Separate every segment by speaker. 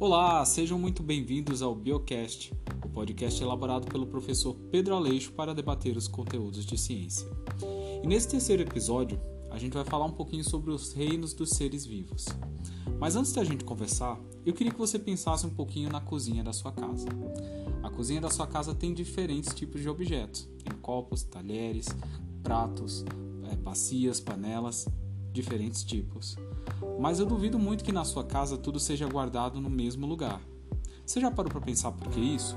Speaker 1: Olá, sejam muito bem-vindos ao Biocast, o podcast elaborado pelo professor Pedro Aleixo para debater os conteúdos de ciência. E nesse terceiro episódio, a gente vai falar um pouquinho sobre os reinos dos seres vivos. Mas antes da gente conversar, eu queria que você pensasse um pouquinho na cozinha da sua casa. A cozinha da sua casa tem diferentes tipos de objetos: tem copos, talheres, pratos, é, bacias, panelas, diferentes tipos. Mas eu duvido muito que na sua casa tudo seja guardado no mesmo lugar. Você já parou para pensar por que isso?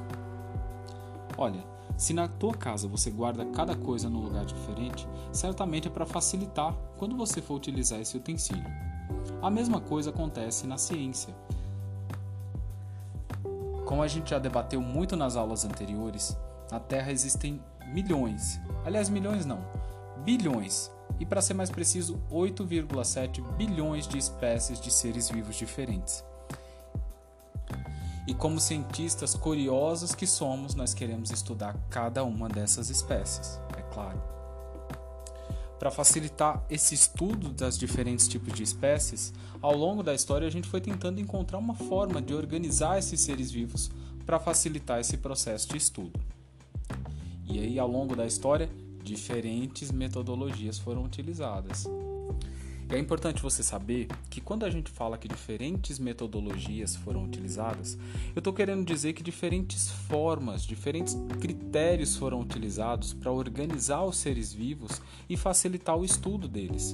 Speaker 1: Olha, se na tua casa você guarda cada coisa num lugar diferente, certamente é para facilitar quando você for utilizar esse utensílio. A mesma coisa acontece na ciência. Como a gente já debateu muito nas aulas anteriores, na Terra existem milhões, aliás, milhões não, bilhões e, para ser mais preciso, 8,7 bilhões de espécies de seres vivos diferentes. E como cientistas curiosos que somos, nós queremos estudar cada uma dessas espécies, é claro. Para facilitar esse estudo das diferentes tipos de espécies, ao longo da história a gente foi tentando encontrar uma forma de organizar esses seres vivos para facilitar esse processo de estudo. E aí, ao longo da história, diferentes metodologias foram utilizadas. É importante você saber que quando a gente fala que diferentes metodologias foram utilizadas, eu estou querendo dizer que diferentes formas, diferentes critérios foram utilizados para organizar os seres vivos e facilitar o estudo deles.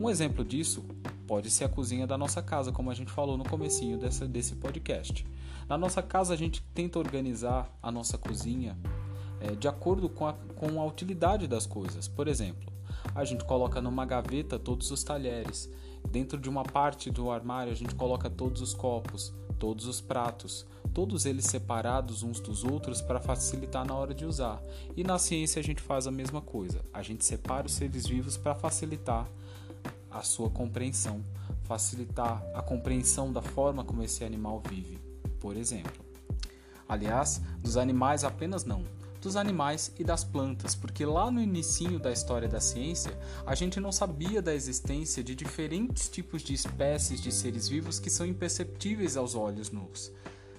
Speaker 1: Um exemplo disso pode ser a cozinha da nossa casa, como a gente falou no comecinho dessa, desse podcast. Na nossa casa a gente tenta organizar a nossa cozinha é, de acordo com a, com a utilidade das coisas. Por exemplo, a gente coloca numa gaveta todos os talheres, dentro de uma parte do armário a gente coloca todos os copos, todos os pratos, todos eles separados uns dos outros para facilitar na hora de usar. E na ciência a gente faz a mesma coisa, a gente separa os seres vivos para facilitar a sua compreensão, facilitar a compreensão da forma como esse animal vive, por exemplo. Aliás, dos animais apenas não dos animais e das plantas, porque lá no início da história da ciência, a gente não sabia da existência de diferentes tipos de espécies de seres vivos que são imperceptíveis aos olhos nus.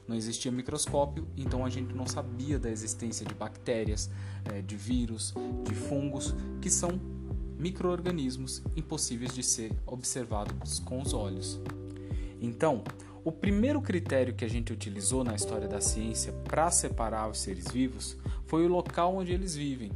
Speaker 1: Não existia microscópio, então a gente não sabia da existência de bactérias, eh, de vírus, de fungos, que são microorganismos impossíveis de ser observados com os olhos. Então, o primeiro critério que a gente utilizou na história da ciência para separar os seres vivos foi o local onde eles vivem.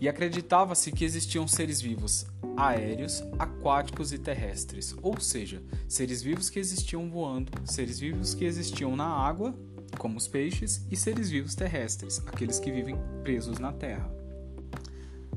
Speaker 1: E acreditava-se que existiam seres vivos aéreos, aquáticos e terrestres, ou seja, seres vivos que existiam voando, seres vivos que existiam na água, como os peixes, e seres vivos terrestres, aqueles que vivem presos na terra.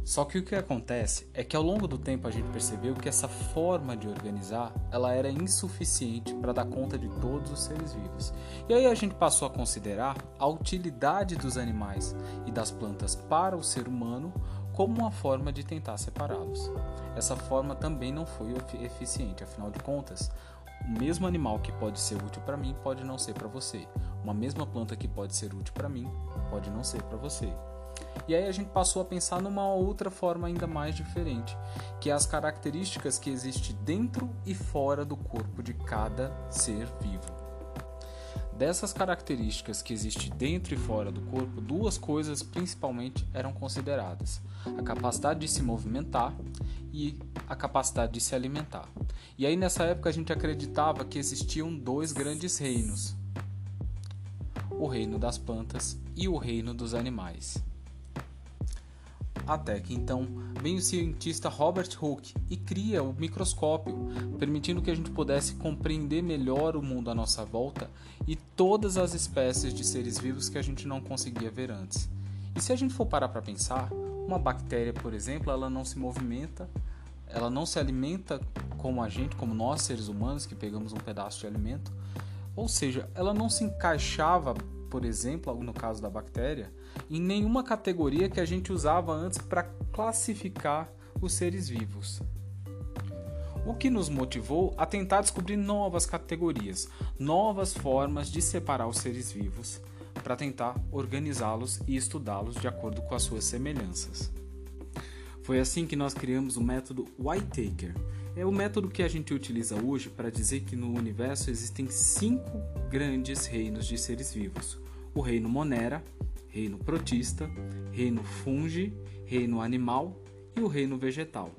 Speaker 1: Só que o que acontece é que ao longo do tempo a gente percebeu que essa forma de organizar ela era insuficiente para dar conta de todos os seres vivos. E aí a gente passou a considerar a utilidade dos animais e das plantas para o ser humano como uma forma de tentar separá-los. Essa forma também não foi eficiente, afinal de contas, o mesmo animal que pode ser útil para mim pode não ser para você. Uma mesma planta que pode ser útil para mim pode não ser para você. E aí a gente passou a pensar numa outra forma ainda mais diferente, que é as características que existem dentro e fora do corpo de cada ser vivo. Dessas características que existem dentro e fora do corpo, duas coisas principalmente eram consideradas: a capacidade de se movimentar e a capacidade de se alimentar. E aí nessa época a gente acreditava que existiam dois grandes reinos: o reino das plantas e o reino dos animais. Até que então vem o cientista Robert Hooke e cria o microscópio, permitindo que a gente pudesse compreender melhor o mundo à nossa volta e todas as espécies de seres vivos que a gente não conseguia ver antes. E se a gente for parar para pensar, uma bactéria, por exemplo, ela não se movimenta, ela não se alimenta como a gente, como nós seres humanos que pegamos um pedaço de alimento, ou seja, ela não se encaixava por exemplo, no caso da bactéria, em nenhuma categoria que a gente usava antes para classificar os seres vivos. O que nos motivou a tentar descobrir novas categorias, novas formas de separar os seres vivos, para tentar organizá-los e estudá-los de acordo com as suas semelhanças. Foi assim que nós criamos o método Whitaker. É o método que a gente utiliza hoje para dizer que no universo existem cinco grandes reinos de seres vivos: o reino Monera, reino protista, reino fungi, reino animal e o reino vegetal.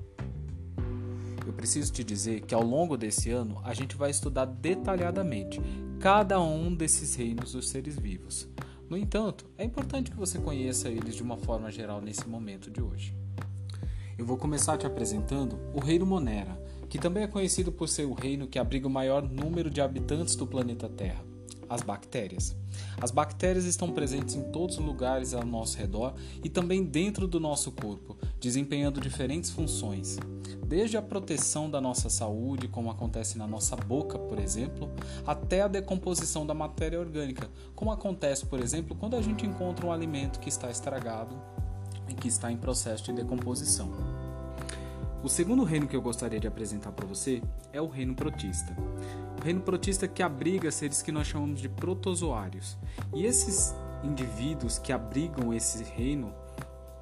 Speaker 1: Eu preciso te dizer que ao longo desse ano a gente vai estudar detalhadamente cada um desses reinos dos seres vivos. No entanto, é importante que você conheça eles de uma forma geral nesse momento de hoje. Eu vou começar te apresentando o Reino Monera, que também é conhecido por ser o reino que abriga o maior número de habitantes do planeta Terra, as bactérias. As bactérias estão presentes em todos os lugares ao nosso redor e também dentro do nosso corpo, desempenhando diferentes funções, desde a proteção da nossa saúde, como acontece na nossa boca, por exemplo, até a decomposição da matéria orgânica, como acontece, por exemplo, quando a gente encontra um alimento que está estragado e que está em processo de decomposição. O segundo reino que eu gostaria de apresentar para você é o reino protista. O reino protista que abriga seres que nós chamamos de protozoários. E esses indivíduos que abrigam esse reino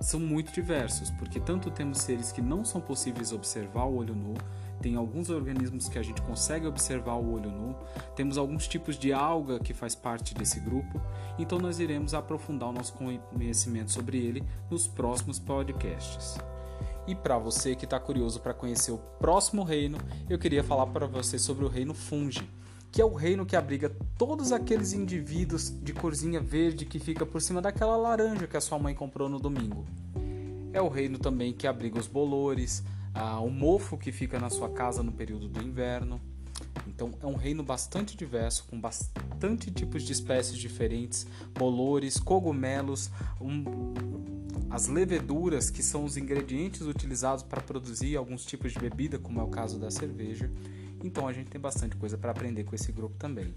Speaker 1: são muito diversos, porque tanto temos seres que não são possíveis observar o olho nu, tem alguns organismos que a gente consegue observar o olho nu, temos alguns tipos de alga que faz parte desse grupo, então nós iremos aprofundar o nosso conhecimento sobre ele nos próximos podcasts. E para você que está curioso para conhecer o próximo reino, eu queria falar para você sobre o reino Fungi, que é o reino que abriga todos aqueles indivíduos de corzinha verde que fica por cima daquela laranja que a sua mãe comprou no domingo. É o reino também que abriga os bolores, ah, o mofo que fica na sua casa no período do inverno. Então é um reino bastante diverso, com bastante tipos de espécies diferentes, bolores, cogumelos, um, as leveduras, que são os ingredientes utilizados para produzir alguns tipos de bebida, como é o caso da cerveja. Então a gente tem bastante coisa para aprender com esse grupo também.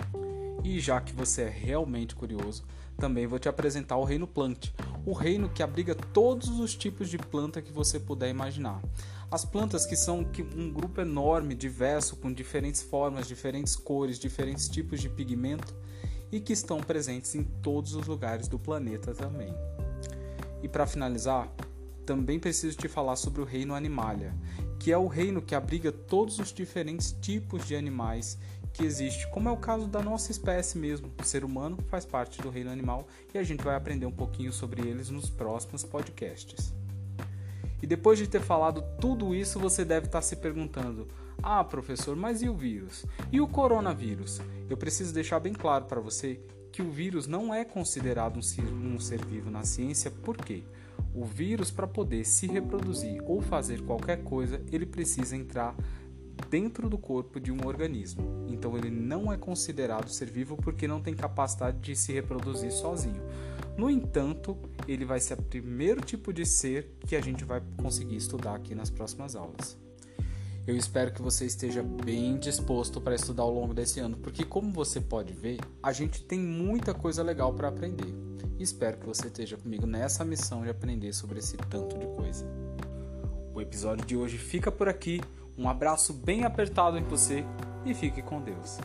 Speaker 1: E já que você é realmente curioso, também vou te apresentar o reino plant, o reino que abriga todos os tipos de planta que você puder imaginar. As plantas que são um grupo enorme, diverso, com diferentes formas, diferentes cores, diferentes tipos de pigmento e que estão presentes em todos os lugares do planeta também. E para finalizar, também preciso te falar sobre o reino Animalia, que é o reino que abriga todos os diferentes tipos de animais que existe, como é o caso da nossa espécie mesmo. O ser humano faz parte do reino animal e a gente vai aprender um pouquinho sobre eles nos próximos podcasts. E depois de ter falado tudo isso, você deve estar se perguntando: ah, professor, mas e o vírus? E o coronavírus? Eu preciso deixar bem claro para você que o vírus não é considerado um ser, um ser vivo na ciência, por quê? O vírus, para poder se reproduzir ou fazer qualquer coisa, ele precisa entrar dentro do corpo de um organismo. Então ele não é considerado ser vivo porque não tem capacidade de se reproduzir sozinho. No entanto, ele vai ser o primeiro tipo de ser que a gente vai conseguir estudar aqui nas próximas aulas. Eu espero que você esteja bem disposto para estudar ao longo desse ano, porque como você pode ver, a gente tem muita coisa legal para aprender. Espero que você esteja comigo nessa missão de aprender sobre esse tanto de coisa. O episódio de hoje fica por aqui. Um abraço bem apertado em você e fique com Deus.